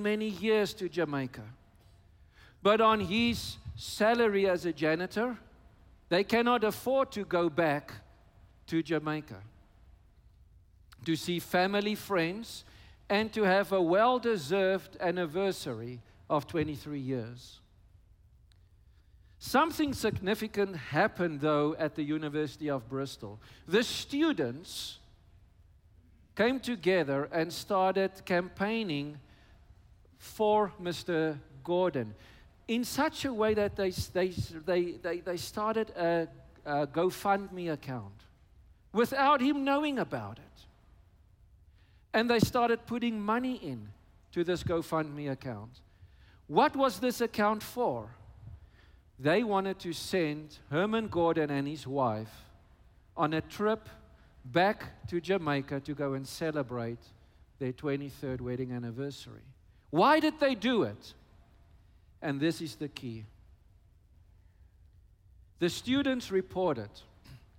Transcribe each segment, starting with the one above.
many years to Jamaica. But on his salary as a janitor, they cannot afford to go back to Jamaica to see family, friends, and to have a well deserved anniversary of 23 years. Something significant happened, though, at the University of Bristol. The students came together and started campaigning for Mr. Gordon in such a way that they, they, they, they, they started a, a GoFundMe account without him knowing about it. And they started putting money in to this GoFundMe account. What was this account for? They wanted to send Herman Gordon and his wife on a trip back to Jamaica to go and celebrate their 23rd wedding anniversary. Why did they do it? And this is the key. The students reported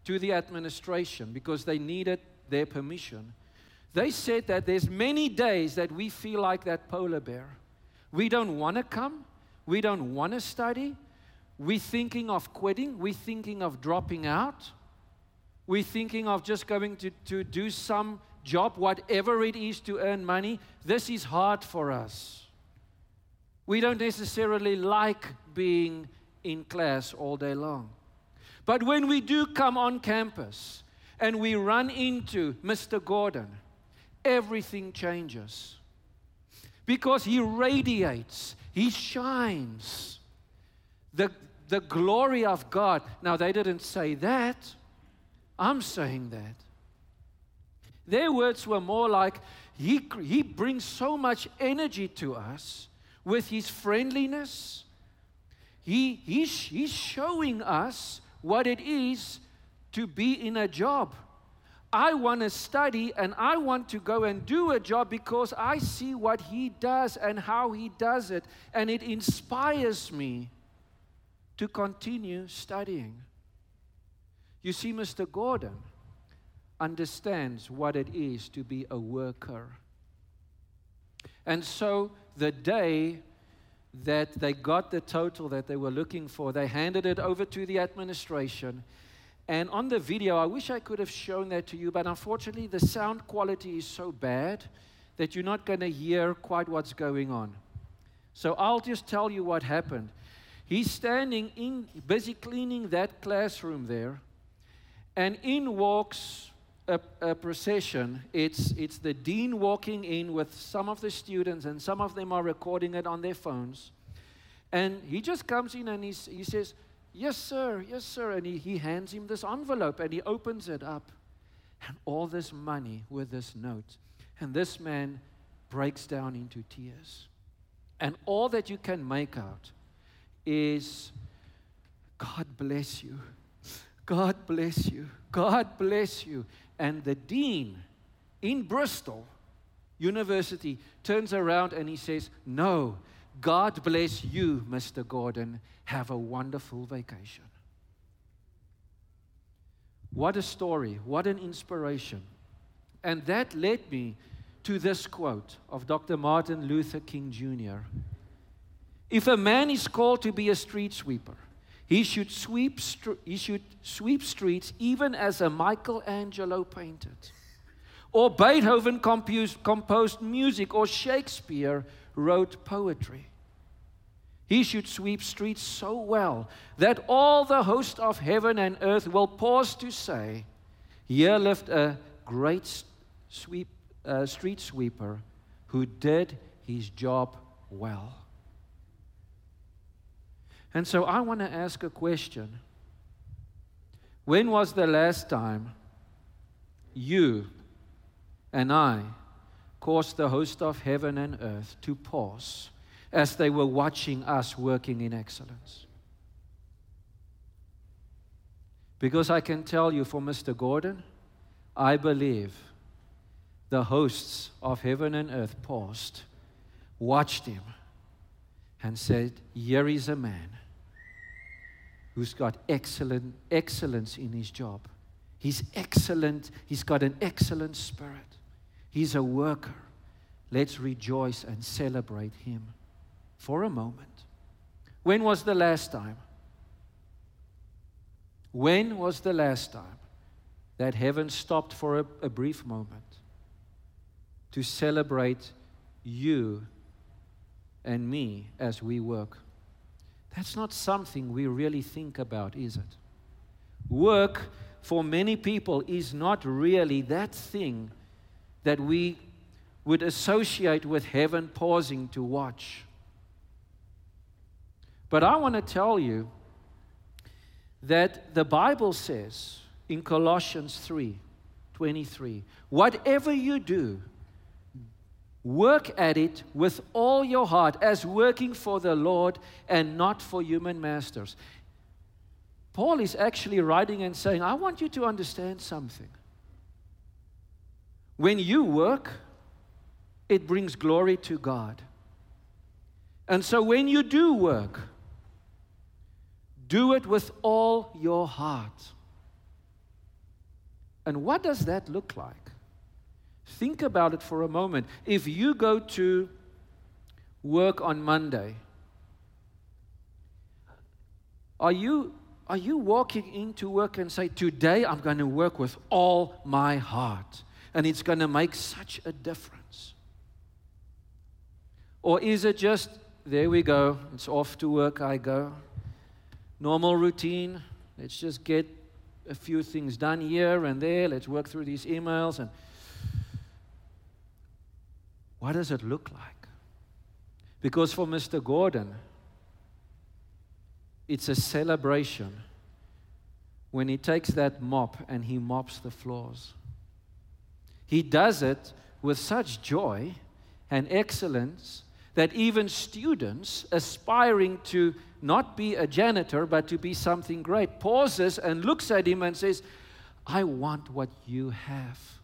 to the administration because they needed their permission they said that there's many days that we feel like that polar bear. We don't want to come. We don't want to study. We're thinking of quitting. We're thinking of dropping out. We're thinking of just going to, to do some job, whatever it is, to earn money. This is hard for us. We don't necessarily like being in class all day long. But when we do come on campus and we run into Mr. Gordon, everything changes. Because he radiates, he shines. The, the glory of God. Now, they didn't say that. I'm saying that. Their words were more like, he, he brings so much energy to us with his friendliness. He, he's, he's showing us what it is to be in a job. I want to study and I want to go and do a job because I see what he does and how he does it, and it inspires me to continue studying. You see, Mr. Gordon understands what it is to be a worker. And so the day that they got the total that they were looking for, they handed it over to the administration and on the video, I wish I could have shown that to you, but unfortunately, the sound quality is so bad that you're not going to hear quite what's going on. So I'll just tell you what happened. He's standing in, busy cleaning that classroom there, and in walks a, a, procession. It's, it's the dean walking in with some of the students, and some of them are recording it on their phones. And he just comes in and he's, he says, Yes, sir. Yes, sir. And he, he hands him this envelope and he opens it up. And all this money with this note. And this man breaks down into tears. And all that you can make out is God bless you. God bless you. God bless you. And the dean in Bristol University turns around and he says, No, God bless you, Mr. Gordon. Have a wonderful vacation. What a story. What an inspiration. And that led me to this quote of Dr. Martin Luther King Jr. If a man is called to be a street sweeper, he should sweep, he should sweep streets even as a Michelangelo painted, or Beethoven composed, composed music, or Shakespeare wrote poetry. He should sweep streets so well that all the host of heaven and earth will pause to say, Here lived a great sweep, uh, street sweeper who did his job well. And so I want to ask a question. When was the last time you and I caused the host of heaven and earth to pause as they were watching us working in excellence. Because I can tell you for Mr. Gordon, I believe the hosts of heaven and earth paused, watched him, and said, Here is a man who's got excellent excellence in his job. He's excellent, he's got an excellent spirit. He's a worker. let's rejoice and celebrate Him for a moment. When was the last time? When was the last time that heaven stopped for a, a brief moment to celebrate you and me as we work? That's not something we really think about, is it? Work for many people is not really that thing that we would associate with heaven pausing to watch. But I want to tell you that the Bible says in Colossians 3 23, whatever you do, work at it with all your heart as working for the Lord and not for human masters. Paul is actually writing and saying, I want you to understand something. When you work, it brings glory to God. And so when you do work, do it with all your heart. And what does that look like? Think about it for a moment. If you go to work on Monday, are you, are you walking into work and say, Today I'm going to work with all my heart, and it's going to make such a difference? Or is it just, there we go, it's off to work I go? Normal routine, let's just get a few things done here and there, let's work through these emails. And what does it look like? Because for Mr. Gordon, it's a celebration when he takes that mop and he mops the floors. He does it with such joy and excellence that even students aspiring to not be a janitor but to be something great pauses and looks at him and says, I want what you have.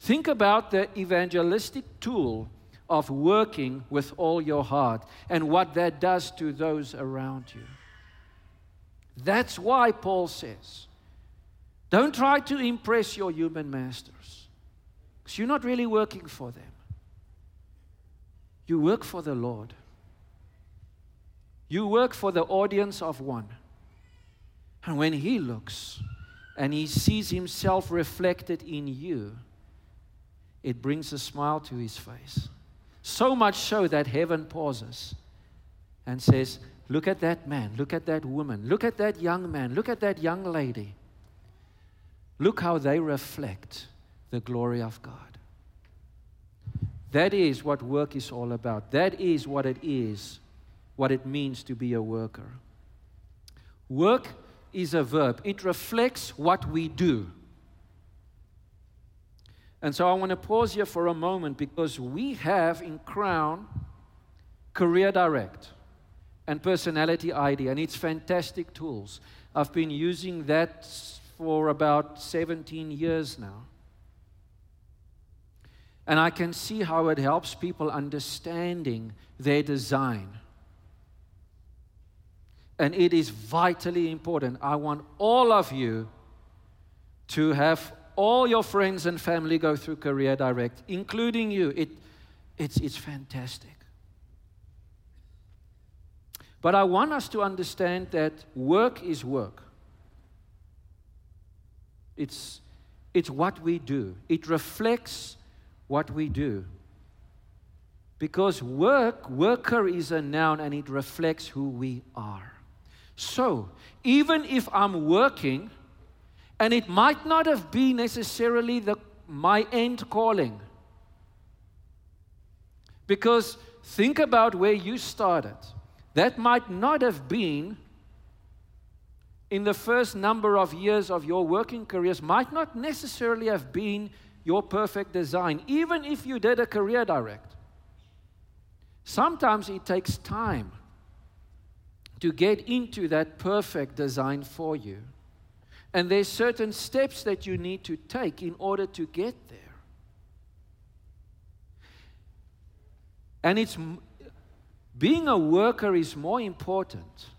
Think about the evangelistic tool of working with all your heart and what that does to those around you. That's why Paul says, don't try to impress your human masters because you're not really working for them. You work for the Lord. You work for the audience of one. And when He looks and He sees Himself reflected in you, it brings a smile to His face. So much so that heaven pauses and says, Look at that man, look at that woman, look at that young man, look at that young lady. Look how they reflect the glory of God. That is what work is all about. That is what it is, what it means to be a worker. Work is a verb, it reflects what we do. And so I want to pause here for a moment because we have in Crown Career Direct and Personality ID, and it's fantastic tools. I've been using that for about 17 years now. And I can see how it helps people understanding their design. And it is vitally important. I want all of you to have all your friends and family go through Career Direct, including you. It, it's, it's fantastic. But I want us to understand that work is work. It's, it's what we do, it reflects what we do. Because work, worker is a noun and it reflects who we are. So, even if I'm working, and it might not have been necessarily the, my end calling, because think about where you started. That might not have been in the first number of years of your working careers, might not necessarily have been your perfect design, even if you did a career direct. Sometimes it takes time to get into that perfect design for you. And there's certain steps that you need to take in order to get there. And it's being a worker is more important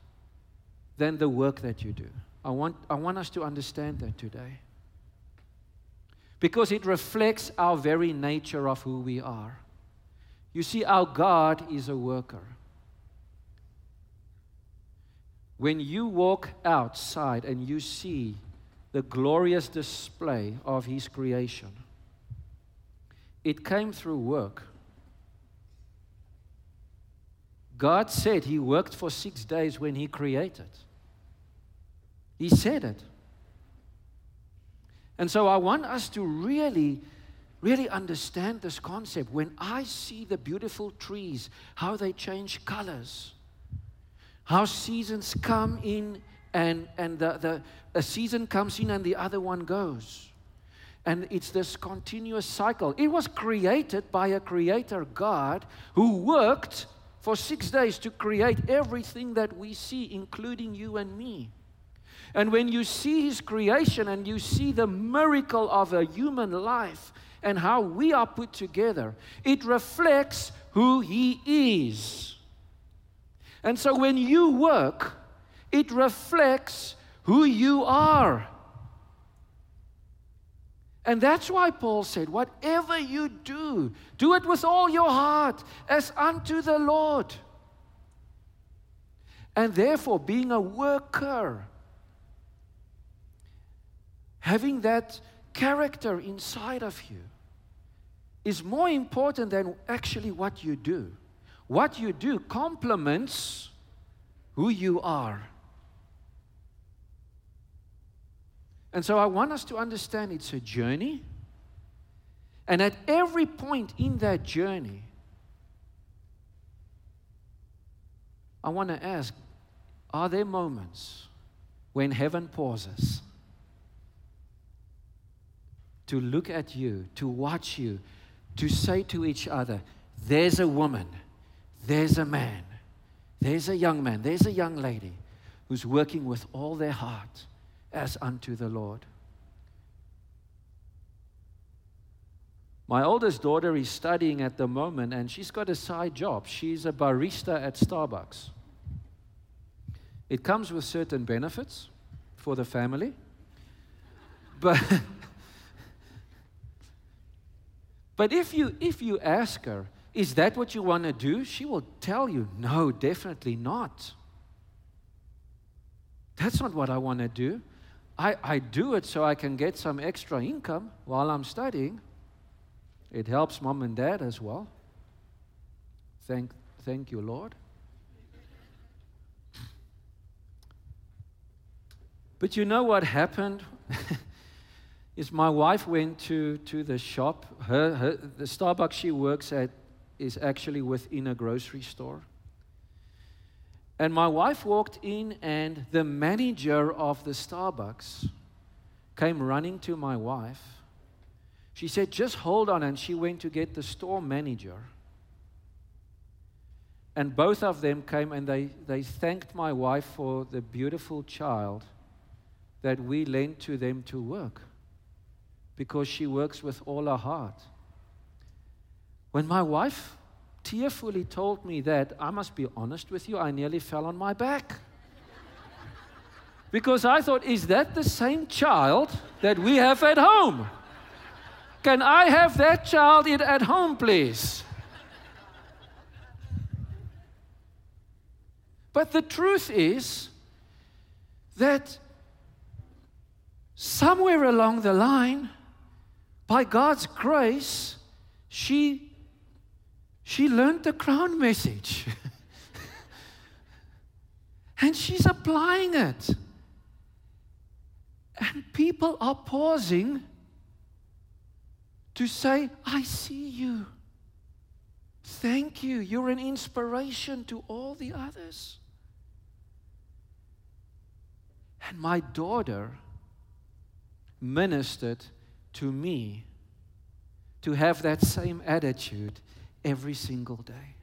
than the work that you do. I want, I want us to understand that today. because it reflects our very nature of who we are. You see, our God is a worker. When you walk outside and you see the glorious display of His creation, it came through work. God said He worked for six days when He created. He said it. And so I want us to really, really understand this concept. When I see the beautiful trees, how they change colors, how seasons come in and, and the, the, a season comes in and the other one goes. And it's this continuous cycle. It was created by a creator God who worked for six days to create everything that we see, including you and me. And when you see his creation and you see the miracle of a human life and how we are put together, it reflects who he is. And so when you work, it reflects who you are. And that's why Paul said, Whatever you do, do it with all your heart, as unto the Lord. And therefore, being a worker, having that character inside of you, is more important than actually what you do. What you do complements who you are. And so I want us to understand it's a journey. And at every point in that journey, I want to ask are there moments when heaven pauses to look at you, to watch you, to say to each other, There's a woman there's a man, there's a young man, there's a young lady who's working with all their heart as unto the Lord. My oldest daughter is studying at the moment and she's got a side job. She's a barista at Starbucks. It comes with certain benefits for the family, but, but if, you, if you ask her, is that what you want to do? She will tell you, No, definitely not. That's not what I want to do. I, I do it so I can get some extra income while I'm studying. It helps mom and dad as well. Thank, thank you, Lord. But you know what happened? is my wife went to, to the shop. Her, her, the Starbucks she works at is actually within a grocery store. And my wife walked in, and the manager of the Starbucks came running to my wife. She said, Just hold on. And she went to get the store manager. And both of them came and they, they thanked my wife for the beautiful child that we lent to them to work because she works with all her heart. When my wife tearfully told me that, I must be honest with you, I nearly fell on my back. because I thought, is that the same child that we have at home? Can I have that child at home, please? But the truth is that somewhere along the line, by God's grace, she she learned the crown message. and she's applying it. And people are pausing to say, I see you. Thank you. You're an inspiration to all the others. And my daughter ministered to me to have that same attitude every single day.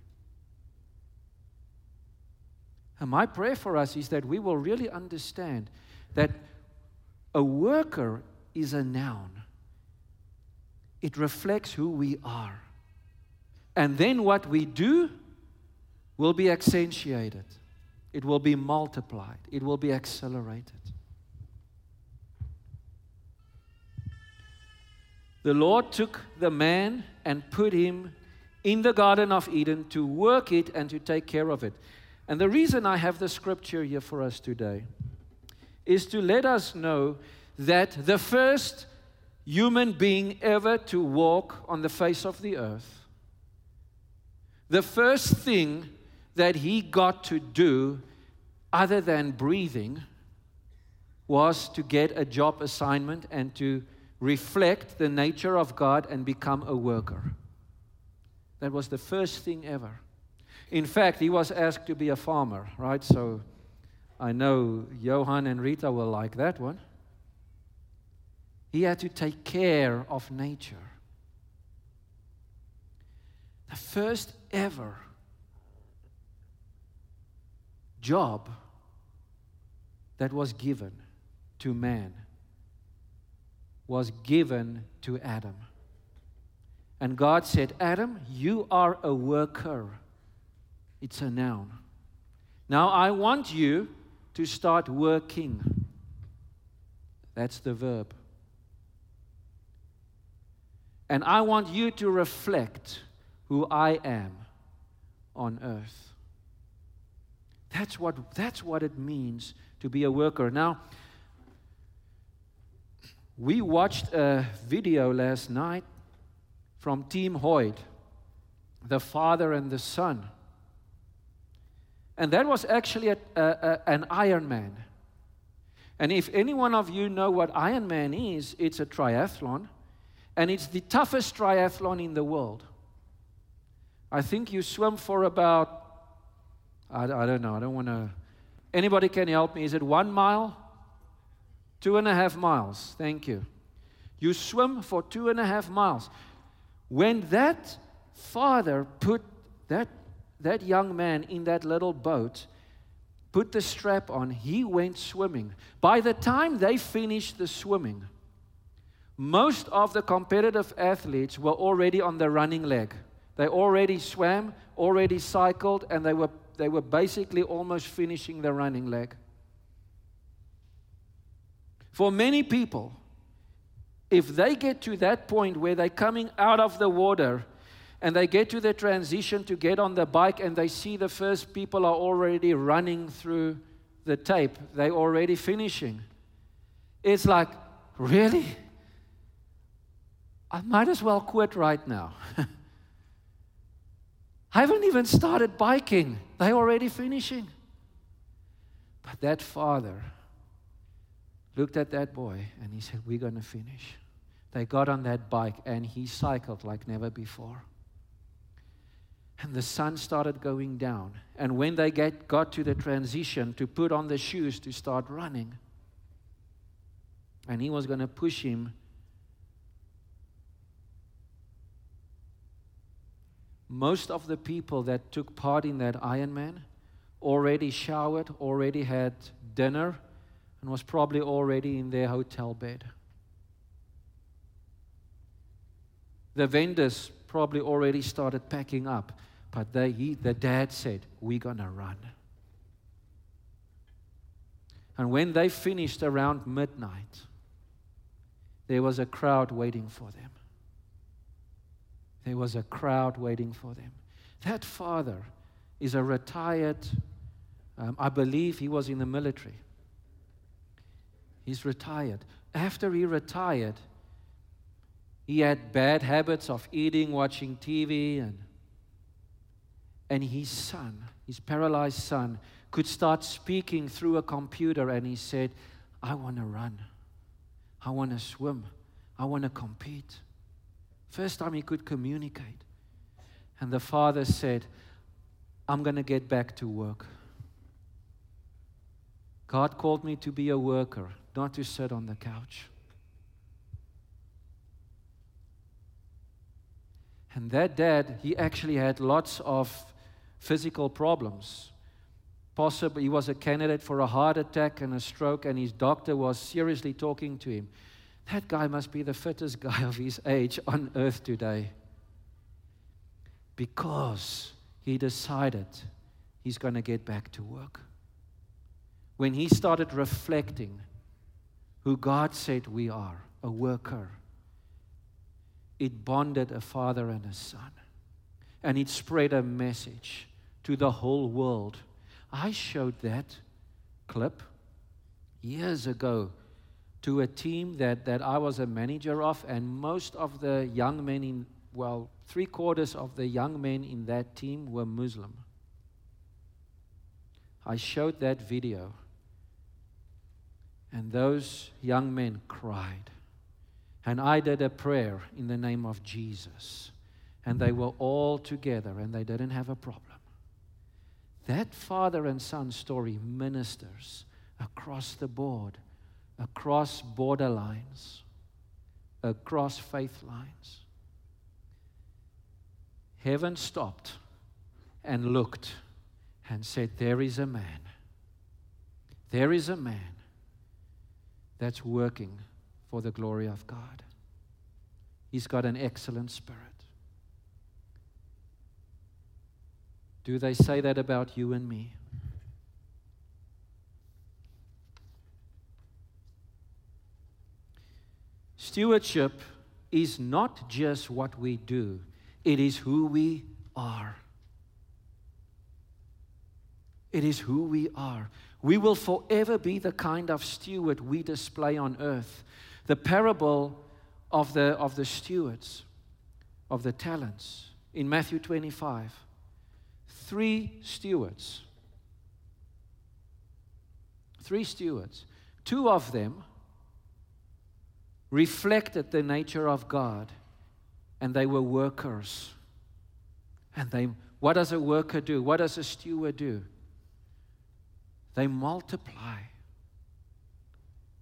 And my prayer for us is that we will really understand that a worker is a noun, it reflects who we are. And then what we do will be accentuated, it will be multiplied, it will be accelerated. The Lord took the man and put him in the Garden of Eden to work it and to take care of it. And the reason I have the scripture here for us today is to let us know that the first human being ever to walk on the face of the earth, the first thing that he got to do, other than breathing, was to get a job assignment and to reflect the nature of God and become a worker. That was the first thing ever. In fact, he was asked to be a farmer, right? So I know Johan and Rita will like that one. He had to take care of nature. The first ever job that was given to man was given to Adam. And God said, Adam, you are a worker. It's a noun. Now I want you to start working. That's the verb. And I want you to reflect who I am on earth. That's what, that's what it means to be a worker. Now, we watched a video last night from Team Hoyt, the father and the son. And that was actually a, a, a, an Ironman. And if any one of you know what Ironman is, it's a triathlon, and it's the toughest triathlon in the world. I think you swim for about, I, I don't know, I don't want to. Anybody can help me? Is it one mile? Two and a half miles. Thank you. You swim for two and a half miles. When that father put that, that young man in that little boat, put the strap on, he went swimming. By the time they finished the swimming, most of the competitive athletes were already on the running leg. They already swam, already cycled, and they were, they were basically almost finishing the running leg. For many people, if they get to that point where they're coming out of the water and they get to the transition to get on the bike and they see the first people are already running through the tape, they're already finishing. It's like, really? I might as well quit right now. I haven't even started biking, they're already finishing. But that father, looked at that boy and he said, We're going to finish. They got on that bike and he cycled like never before. And the sun started going down. And when they get, got to the transition to put on the shoes to start running, and he was going to push him. Most of the people that took part in that Ironman already showered, already had dinner, and was probably already in their hotel bed. The vendors probably already started packing up, but they, he, the dad said, We're going to run. And when they finished around midnight, there was a crowd waiting for them. There was a crowd waiting for them. That father is a retired, um, I believe he was in the military. He's retired. After he retired, he had bad habits of eating, watching TV, and, and his son, his paralyzed son, could start speaking through a computer, and he said, I want to run. I want to swim. I want to compete. First time he could communicate. And the father said, I'm going to get back to work. God called me to be a worker not to sit on the couch. And that dad, he actually had lots of physical problems. Possibly he was a candidate for a heart attack and a stroke, and his doctor was seriously talking to him. That guy must be the fittest guy of his age on earth today. Because he decided he's going to get back to work. When he started reflecting who God said we are a worker. it bonded a father and a son. And it spread a message to the whole world. I showed that clip years ago to a team that, that I was a manager of, and most of the young men in, well, three quarters of the young men in that team were Muslim. I showed that video, and those young men cried. And I did a prayer in the name of Jesus. And they were all together and they didn't have a problem. That father and son story ministers across the board, across borderlines, across faith lines. Heaven stopped and looked and said, There is a man. There is a man that's working for the glory of God. He's got an excellent spirit. Do they say that about you and me? Stewardship is not just what we do, it is who we are. It is who we are. We will forever be the kind of steward we display on earth. The parable of the, of the stewards, of the talents, in Matthew 25. Three stewards. Three stewards. Two of them reflected the nature of God, and they were workers. And they, what does a worker do? What does a steward do? They multiply.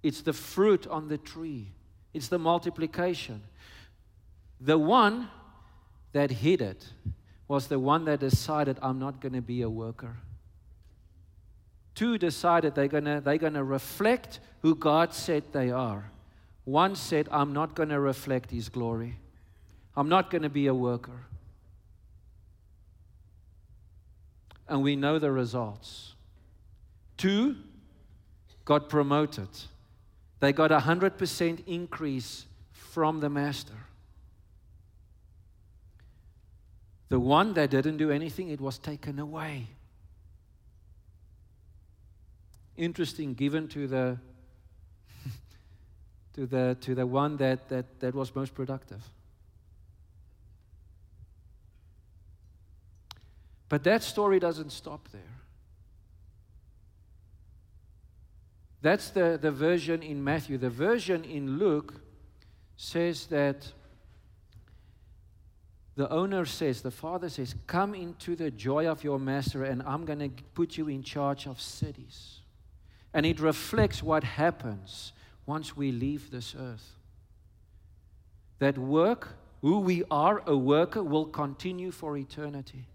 It's the fruit on the tree, it's the multiplication. The one that hid it was the one that decided, I'm not going to be a worker. Two decided they're going to they're to reflect who God said they are. One said, I'm not going to reflect His glory. I'm not going to be a worker. And we know the results. Two got promoted, they got a 100% increase from the master. The one that didn't do anything, it was taken away. Interesting, given to the to the, to the one that, that, that was most productive. But that story doesn't stop there. That's the, the version in Matthew. The version in Luke says that the owner says, the father says, Come into the joy of your master, and I'm going to put you in charge of cities. And it reflects what happens once we leave this earth. That work, who we are, a worker, will continue for eternity.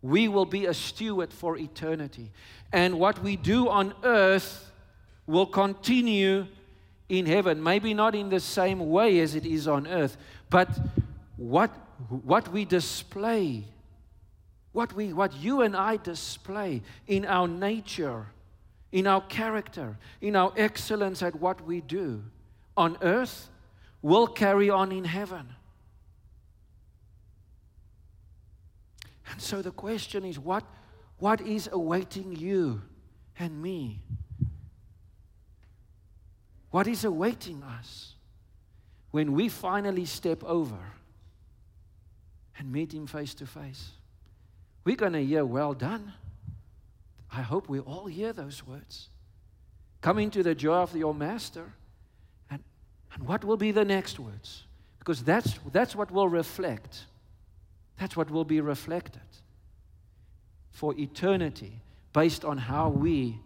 We will be a steward for eternity. And what we do on earth will continue in heaven. Maybe not in the same way as it is on earth, but what, what we display, what, we, what you and I display in our nature in our character, in our excellence at what we do on earth will carry on in heaven. And so the question is what, what is awaiting you and me? What is awaiting us when we finally step over and meet Him face to face? We're going to hear, Well done. I hope we all hear those words. Come into the joy of your master. And, and what will be the next words? Because that's, that's what will reflect. That's what will be reflected for eternity based on how we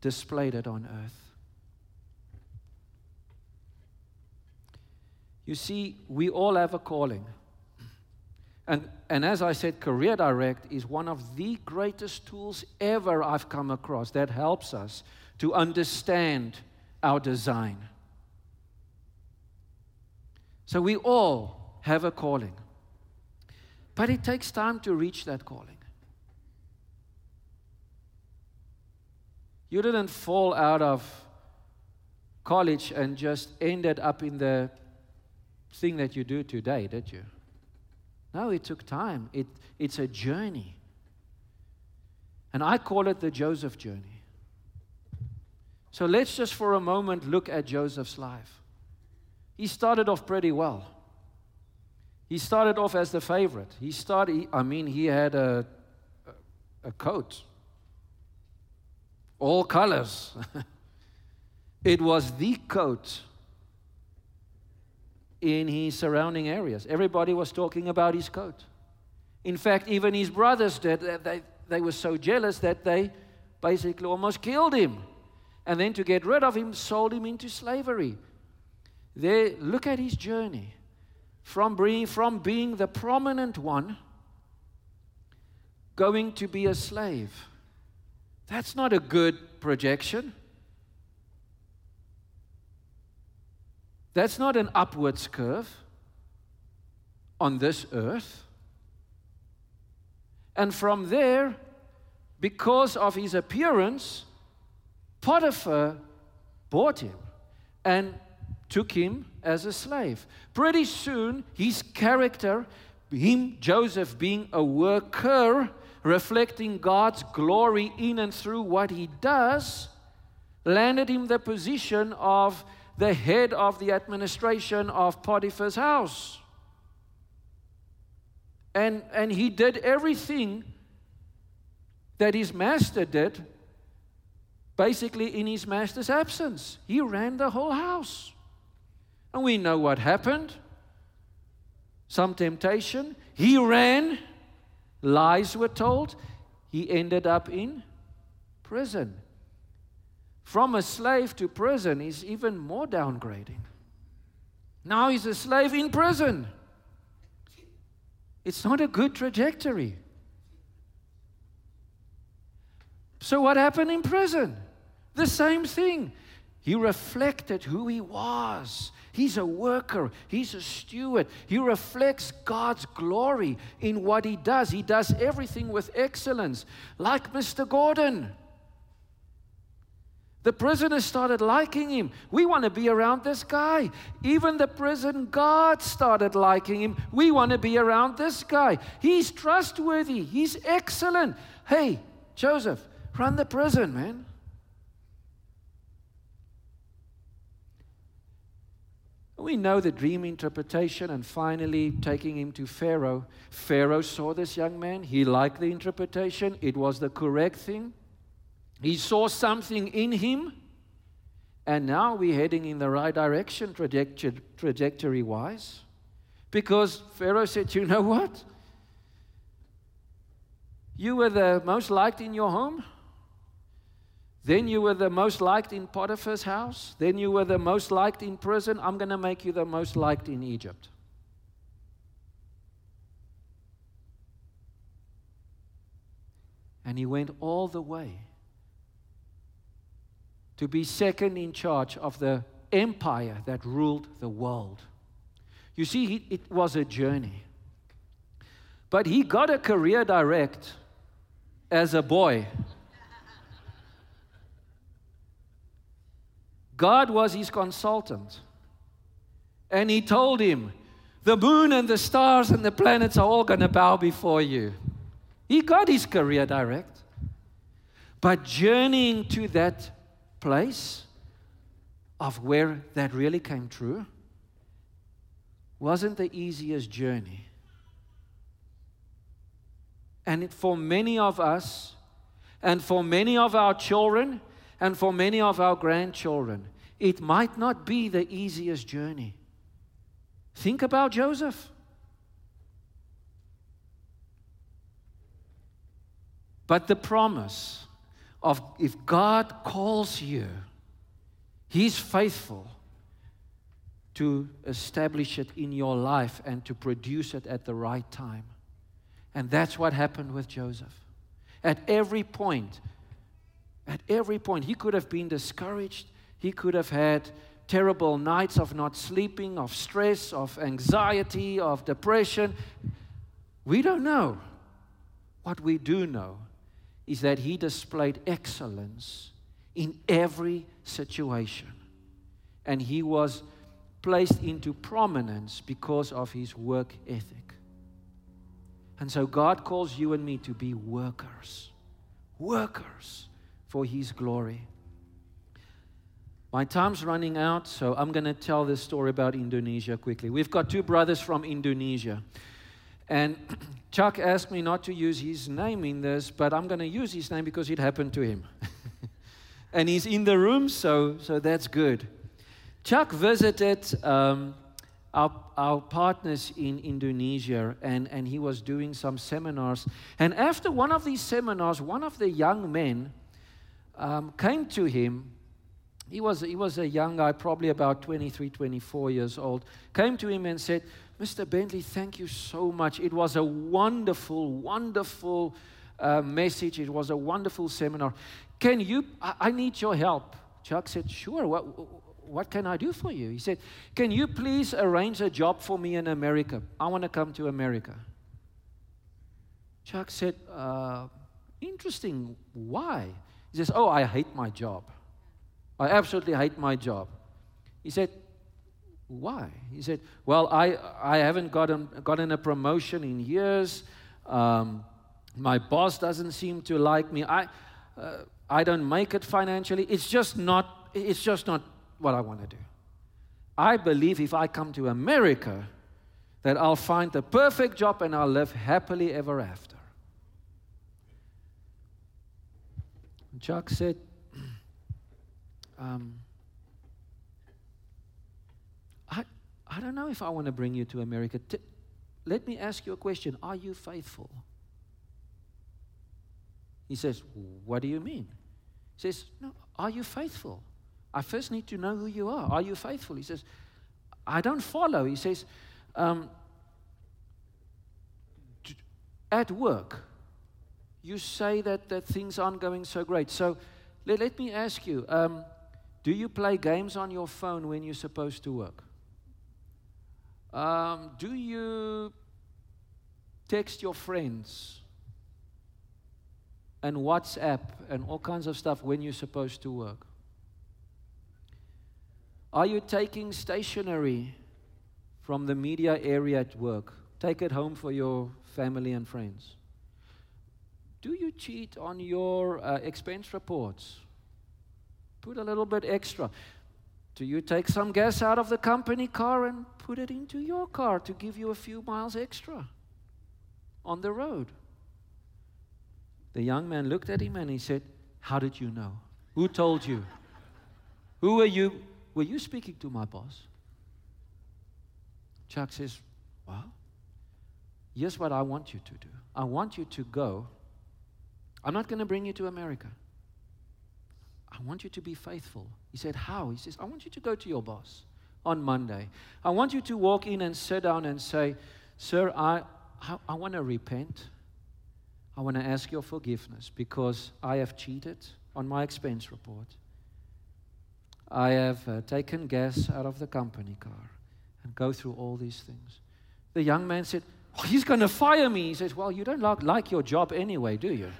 displayed it on earth. You see, we all have a calling. And, and as I said, Career Direct is one of the greatest tools ever I've come across that helps us to understand our design. So we all have a calling, but it takes time to reach that calling. You didn't fall out of college and just ended up in the thing that you do today, did you? No, it took time. It, it's a journey. And I call it the Joseph journey. So let's just for a moment look at Joseph's life. He started off pretty well. He started off as the favorite. He started, I mean, he had a, a coat, all colors. it was the coat in his surrounding areas. Everybody was talking about his coat. In fact, even his brothers did. They, they were so jealous that they basically almost killed him. And then to get rid of him, sold him into slavery. There, look at his journey from being, from being the prominent one, going to be a slave. That's not a good projection. That's not an upwards curve on this earth. And from there, because of his appearance, Potiphar bought him and took him as a slave. Pretty soon, his character, him, Joseph, being a worker, reflecting God's glory in and through what he does, landed him the position of the head of the administration of Potiphar's house. And, and he did everything that his master did, basically in his master's absence. He ran the whole house. And we know what happened. Some temptation. He ran, lies were told. He ended up in prison. From a slave to prison is even more downgrading. Now he's a slave in prison. It's not a good trajectory. So, what happened in prison? The same thing. He reflected who he was. He's a worker, he's a steward. He reflects God's glory in what he does. He does everything with excellence, like Mr. Gordon. The prisoners started liking him. We want to be around this guy. Even the prison guard started liking him. We want to be around this guy. He's trustworthy. He's excellent. Hey, Joseph, run the prison, man. We know the dream interpretation and finally taking him to Pharaoh. Pharaoh saw this young man. He liked the interpretation, it was the correct thing. He saw something in him, and now we're heading in the right direction trajectory wise. Because Pharaoh said, You know what? You were the most liked in your home. Then you were the most liked in Potiphar's house. Then you were the most liked in prison. I'm going to make you the most liked in Egypt. And he went all the way to be second in charge of the empire that ruled the world. You see, he, it was a journey. But he got a career direct as a boy. God was his consultant. And he told him, The moon and the stars and the planets are all going to bow before you. He got his career direct. But journeying to that place of where that really came true wasn't the easiest journey. And it, for many of us, and for many of our children, and for many of our grandchildren, it might not be the easiest journey. Think about Joseph. But the promise of if God calls you, He's faithful to establish it in your life and to produce it at the right time. And that's what happened with Joseph. At every point, at every point, he could have been discouraged. He could have had terrible nights of not sleeping, of stress, of anxiety, of depression. We don't know. What we do know is that he displayed excellence in every situation. And he was placed into prominence because of his work ethic. And so God calls you and me to be workers, workers for his glory. My time's running out, so I'm going to tell this story about Indonesia quickly. We've got two brothers from Indonesia. And Chuck asked me not to use his name in this, but I'm going to use his name because it happened to him. and he's in the room, so, so that's good. Chuck visited um, our, our partners in Indonesia, and, and he was doing some seminars. And after one of these seminars, one of the young men um, came to him he was, he was a young guy, probably about 23, 24 years old, came to him and said, Mr. Bentley, thank you so much. It was a wonderful, wonderful uh, message. It was a wonderful seminar. Can you, I, I need your help. Chuck said, Sure. What, what can I do for you? He said, Can you please arrange a job for me in America? I want to come to America. Chuck said, uh, Interesting. Why? He says, Oh, I hate my job. I absolutely hate my job. He said, Why? He said, Well, I, I haven't gotten, gotten a promotion in years. Um, my boss doesn't seem to like me. I, uh, I don't make it financially. It's just not, it's just not what I want to do. I believe if I come to America, that I'll find the perfect job and I'll live happily ever after. Chuck said, um, I, don't know if I want to bring you to America. T- let me ask you a question Are you faithful? He says, What do you mean? He says, No, are you faithful? I first need to know who you are. Are you faithful? He says, I don't follow. He says, um, At work, you say that, that things aren't going so great. So let, let me ask you um, do you play games on your phone when you're supposed to work? Um, do you text your friends and WhatsApp and all kinds of stuff when you're supposed to work? Are you taking stationery from the media area at work? Take it home for your family and friends. Do you cheat on your uh, expense reports? Put a little bit extra. Do you take some gas out of the company car and put it into your car to give you a few miles extra on the road? The young man looked at him and he said, How did you know? Who told you? Who were you? Were you speaking to my boss? Chuck says, Well, here's what I want you to do. I want you to go. I'm not going to bring you to America. I want you to be faithful. He said, How? He says, I want you to go to your boss on Monday. I want you to walk in and sit down and say, Sir, I, I, I want to repent. I want to ask your forgiveness because I have cheated on my expense report. I have uh, taken gas out of the company car and go through all these things. The young man said, oh, He's going to fire me. He says, Well, you don't like, like your job anyway, do you?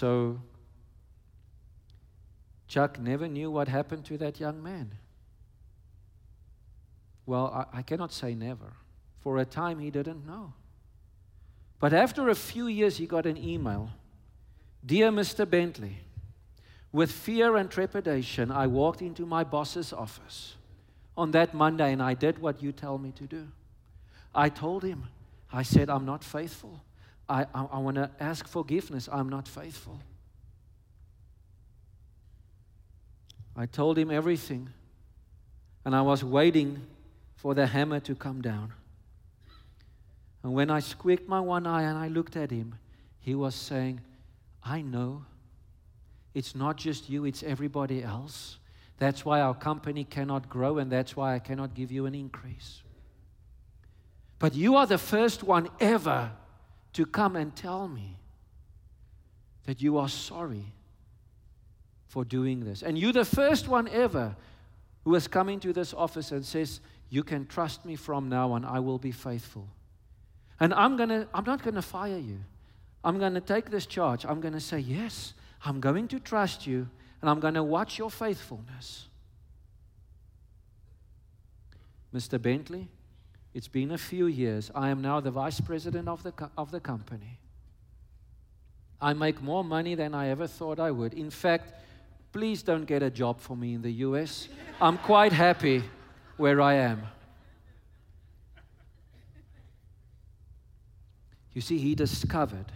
So, Chuck never knew what happened to that young man. Well, I, I, cannot say never. For a time, he didn't know. But after a few years, he got an email Dear Mr. Bentley, with fear and trepidation, I walked into my boss's office on that Monday and I did what you tell me to do. I told him, I said, I'm not faithful. I, I, I want to ask forgiveness. I'm not faithful. I told him everything, and I was waiting for the hammer to come down. And when I squeaked my one eye and I looked at him, he was saying, I know it's not just you, it's everybody else. That's why our company cannot grow, and that's why I cannot give you an increase. But you are the first one ever to come and tell me that you are sorry for doing this. And you're the first one ever who has come into this office and says, You can trust me from now on, I will be faithful. And I'm, gonna, I'm not going to fire you. I'm going to take this charge. I'm going to say, Yes, I'm going to trust you. and I'm going to watch your faithfulness. Mr. Bentley, it's been a few years. I am now the vice president of the, co- of the company. I make more money than I ever thought I would. In fact, please don't get a job for me in the US. I'm quite happy where I am. You see, he discovered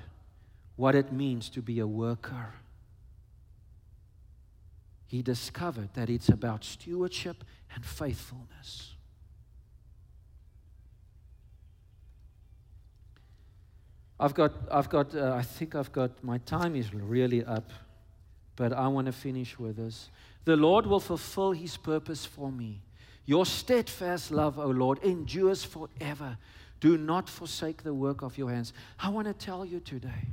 what it means to be a worker. He discovered that it's about stewardship and faithfulness. I've got, I've got, uh, I think I've got, my time is really up, but I want to finish with this. The Lord will fulfill his purpose for me. Your steadfast love, O Lord, endures forever. Do not forsake the work of your hands. I want to tell you today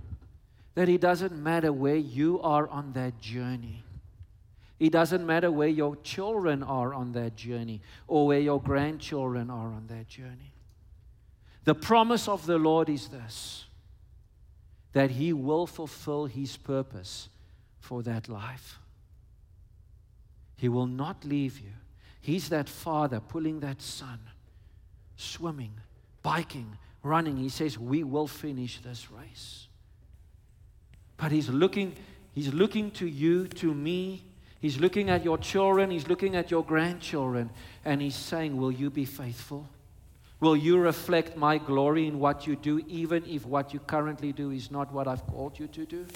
that it doesn't matter where you are on that journey. It doesn't matter where your children are on that journey or where your grandchildren are on that journey. The promise of the Lord is this that He will fulfill His purpose for that life. He will not leave you. He's that father pulling that son, swimming, biking, running. He says, We will finish this race. But He's looking, He's looking to you, to me. He's looking at your children. He's looking at your grandchildren. And He's saying, Will you be faithful? Will you reflect my glory in what you do, even if what you currently do is not what I've called you to do?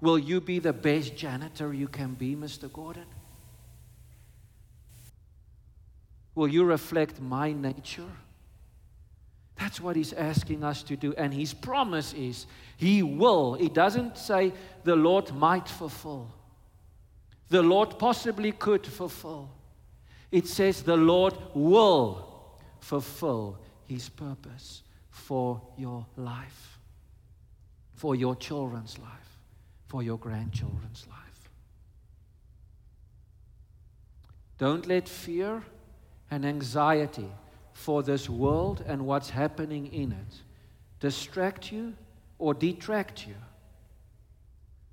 Will you be the best janitor you can be, Mr. Gordon? Will you reflect my nature? That's what he's asking us to do. And his promise is he will. He doesn't say the Lord might fulfill, the Lord possibly could fulfill. It says the Lord will fulfill His purpose for your life, for your children's life, for your grandchildren's life. Don't let fear and anxiety for this world and what's happening in it distract you or detract you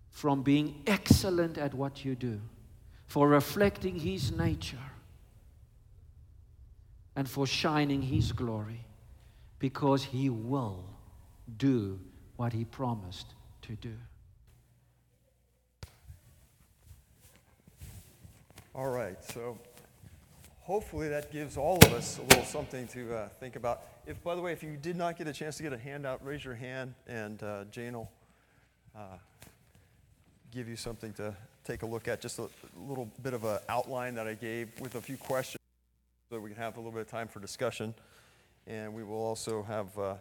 from being excellent at what you do, for reflecting His nature and for shining His glory because He will do what He promised to do. All right, so hopefully that gives all of us a little something to uh, think about. If, by the way, if you did not get a chance to get a handout, raise your hand, and uh, Jane will uh, give you something to take a look at. Just a little bit of an outline that I gave with a few questions so we can have a little bit of time for discussion. And we will also have, uh,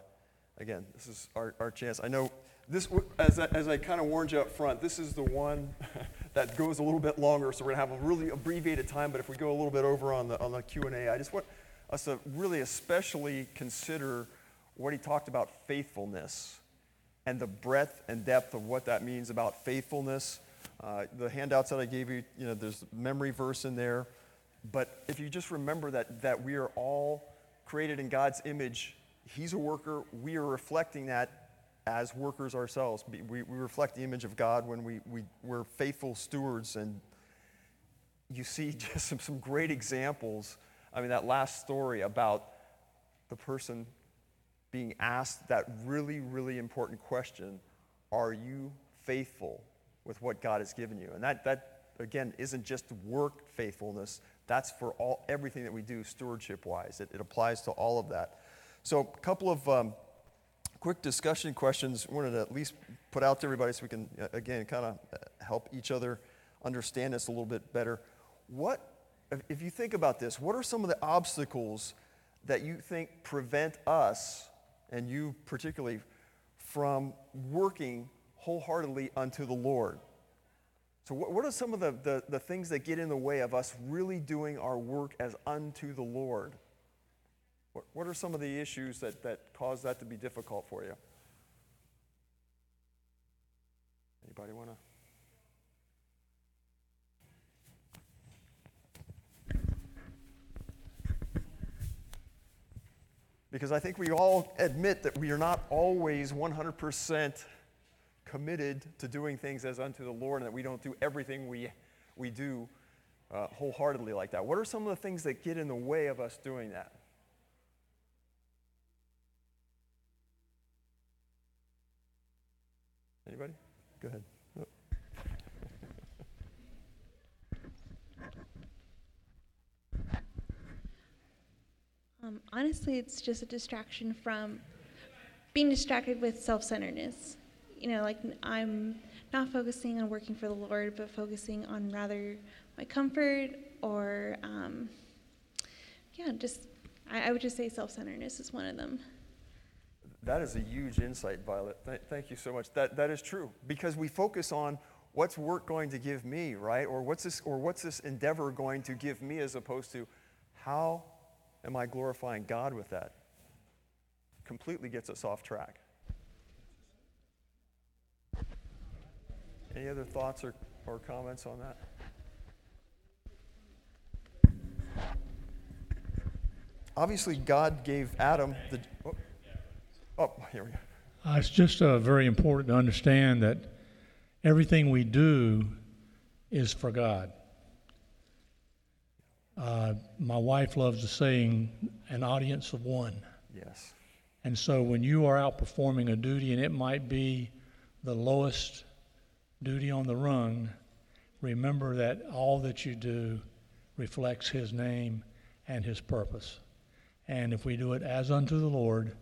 again, this is our, our chance. I know this, as I, as I kind of warned you up front, this is the one that goes a little bit longer, so we're going to have a really abbreviated time, but if we go a little bit over on the, on the Q&A, I just want us to really especially consider what he talked about faithfulness and the breadth and depth of what that means about faithfulness. Uh, the handouts that I gave you, you know, there's memory verse in there. But if you just remember that, that we are all created in God's image, He's a worker, we are reflecting that as workers ourselves. We, we reflect the image of God when we, we, we're faithful stewards. And you see just some, some great examples. I mean, that last story about the person being asked that really, really important question Are you faithful with what God has given you? And that, that again, isn't just work faithfulness, that's for all, everything that we do stewardship wise. It, it applies to all of that. So, a couple of um, quick discussion questions I wanted to at least put out to everybody so we can, uh, again, kind of uh, help each other understand this a little bit better. What, if you think about this, what are some of the obstacles that you think prevent us, and you particularly, from working wholeheartedly unto the Lord? So, what, are some of the, the, the things that get in the way of us really doing our work as unto the Lord? What, what are some of the issues that, that cause that to be difficult for you? Anybody want to? Because I think we all admit that we are not always 100% committed to doing things as unto the Lord and that we don't do everything we, we do uh, wholeheartedly like that. What are some of the things that get in the way of us doing that? Anybody? Go ahead. Oh. Um, honestly, it's just a distraction from being distracted with self centeredness. You know, like I'm not focusing on working for the Lord, but focusing on rather my comfort or, um, yeah, just, I, I would just say self centeredness is one of them. That is a huge insight, Violet. Th- thank you so much. That, that is true because we focus on what's work going to give me, right? Or what's this, or what's this endeavor going to give me, as opposed to how am I glorifying God with that? Completely gets us off track. Any other thoughts or, or comments on that? Obviously, God gave Adam the. Oh, oh here we go. Uh, it's just uh, very important to understand that everything we do is for God. Uh, my wife loves the saying, an audience of one. Yes. And so when you are out performing a duty, and it might be the lowest duty on the run, remember that all that you do reflects His name and His purpose. And if we do it as unto the Lord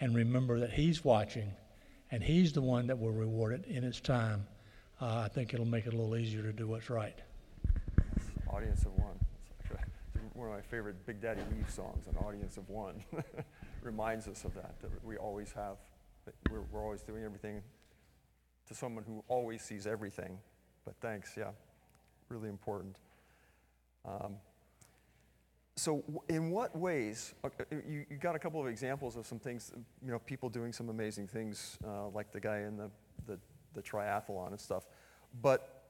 and remember that He's watching and He's the one that will reward it in its time, uh, I think it'll make it a little easier to do what's right. Audience of one. It's one of my favorite Big Daddy Weave songs, An Audience of One. Reminds us of that, that we always have, we're, we're always doing everything to someone who always sees everything. But thanks, yeah, really important. Um, so, in what ways? Uh, you, you, got a couple of examples of some things, you know, people doing some amazing things, uh, like the guy in the, the, the triathlon and stuff. But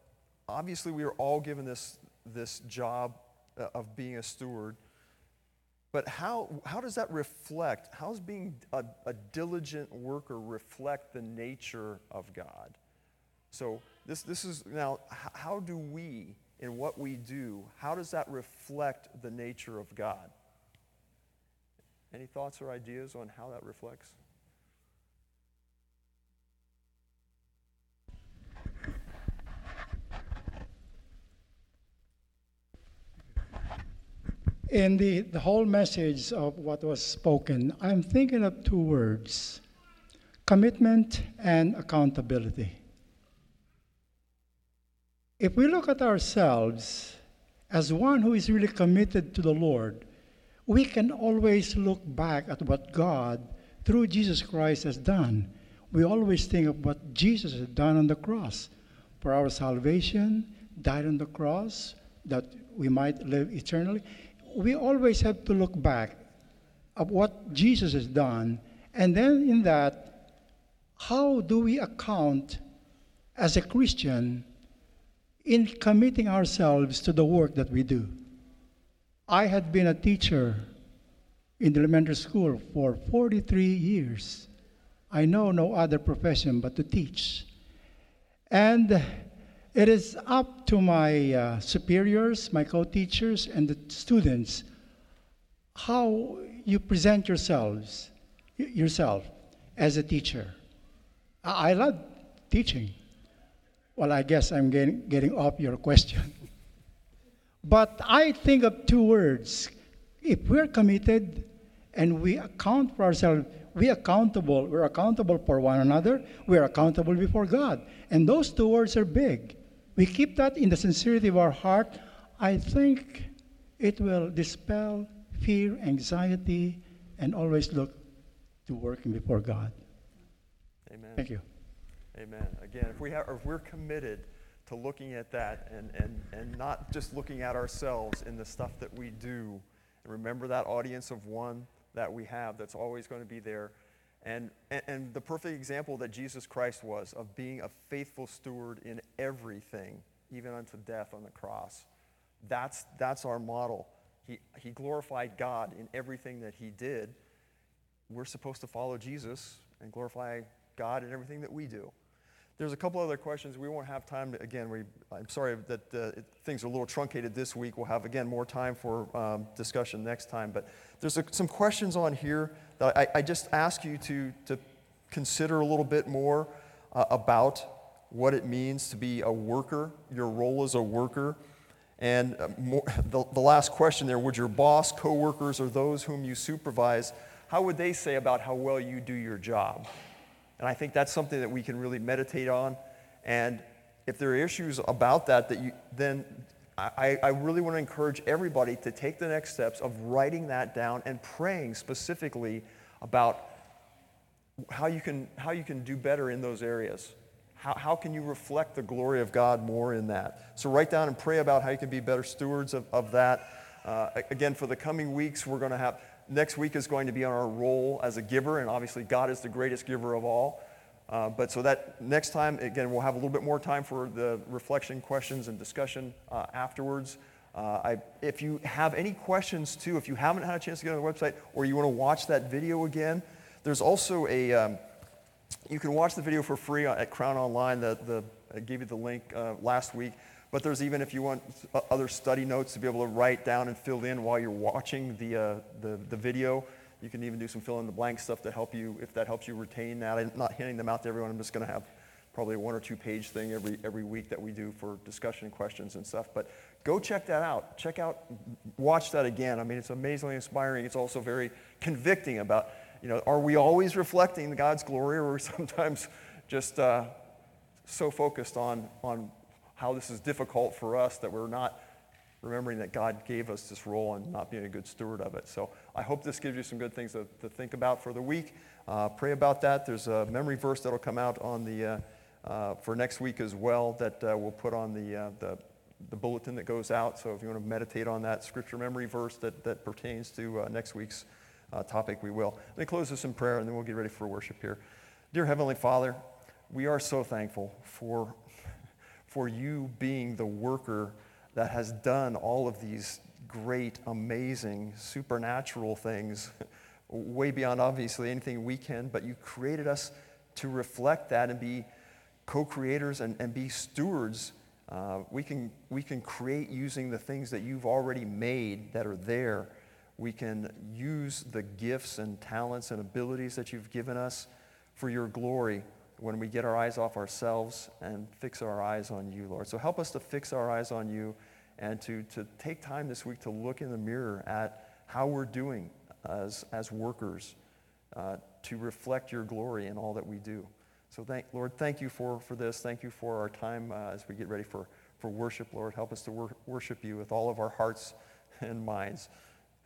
obviously, we are all given this, this job uh, of being a steward. But how, how does that reflect, how does being a, a diligent worker reflect the nature of God? So, this, this is now, how do we, in what we do, how does that reflect the nature of God? Any thoughts or ideas on how that reflects? In the, the whole message of what was spoken, I'm thinking of two words commitment and accountability. If we look at ourselves as one who is really committed to the Lord, we can always look back at what God, through Jesus Christ, has done. We always think of what Jesus has done on the cross for our salvation, died on the cross, that we might live eternally. We always have to look back at what Jesus has done, and then in that, how do we account as a Christian in committing ourselves to the work that we do. I had been a teacher in the elementary school for 43 years. I know no other profession but to teach. And it is up to my uh, superiors, my co teachers, and the students how you present yourselves, yourself as a teacher. I love teaching. Well, I guess I'm getting, getting off your question. but I think of two words. If we're committed and we account for ourselves, we're accountable. We're accountable for one another. We're accountable before God. And those two words are big. We keep that in the sincerity of our heart. I think it will dispel fear, anxiety, and always look to working before God. Amen. Thank you. Amen. Again, if, we have, if we're committed to looking at that and, and, and not just looking at ourselves in the stuff that we do, and remember that audience of one that we have that's always going to be there. And, and, the perfect example that Jesus Christ was of being a faithful steward in everything, even unto death on the cross. That's, that's our model. He, he glorified God in everything that he did. We're supposed to follow Jesus and glorify God in everything that we do. there's a couple other questions. We won't have time to, again, we, I'm sorry that uh, it, things are a little truncated this week. We'll have, again, more time for um, discussion next time. But there's a, some questions on here I, I, just ask you to, to consider a little bit more uh, about what it means to be a worker, your role as a worker. And uh, more, the, the last question there would your boss, coworkers, or those whom you supervise, how would they say about how well you do your job? And I think that's something that we can really meditate on. And if there are issues about that, that you, then I, I really want to encourage everybody to take the next steps of writing that down and praying specifically about how you can, how you can do better in those areas. How, how can you reflect the glory of God more in that? So write down and pray about how you can be better stewards of, of that. Uh, again, for the coming weeks, we're going to have Next week is going to be on our role as a giver, and obviously God is the greatest giver of all. Uh, but so that next time, again, we'll have a little bit more time for the reflection, questions, and discussion uh, afterwards. Uh, I, if you have any questions too, if you haven't had a chance to get on the website or you want to watch that video again, there's also a, um, you can watch the video for free at Crown Online. The, the, I gave you the link uh, last week. But there's even, if you want other study notes to be able to write down and fill in while you're watching the, uh, the, the, video, you can even do some fill in the blank stuff to help you, if that helps you retain that. I'm not handing them out to everyone. I'm just going to have probably a one or two page thing every, every week that we do for discussion questions and stuff. But go check that out. Check out, watch that again. I mean, it's amazingly inspiring. It's also very convicting about, you know, are we always reflecting God's glory or are we sometimes just uh, so focused on, on how this is difficult for us that we're not remembering that God gave us this role and not being a good steward of it. So I hope this gives you some good things to, to think about for the week. Uh, pray about that. There's a memory verse that'll come out on the, uh, uh, for next week as well that uh, we'll put on the, uh, the, the, bulletin that goes out. So if you want to meditate on that scripture memory verse that, that pertains to uh, next week's topic, we will. Let me close this in prayer and then we'll get ready for worship here. Dear Heavenly Father, we are so thankful for for you being the worker that has done all of these great, amazing, supernatural things, way beyond obviously anything we can, but you created us to reflect that and be co creators and, and be stewards. Uh, we, can, we can create using the things that you've already made that are there. We can use the gifts and talents and abilities that you've given us for your glory when we get our eyes off ourselves and fix our eyes on you, Lord. So help us to fix our eyes on you and to, to take time this week to look in the mirror at how we're doing as, as workers uh, to reflect your glory in all that we do. So, thank, Lord, thank you for, for this. Thank you for our time uh, as we get ready for, for worship, Lord. Help us to wor- worship you with all of our hearts and minds.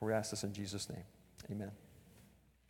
We ask this in Jesus' name. Amen.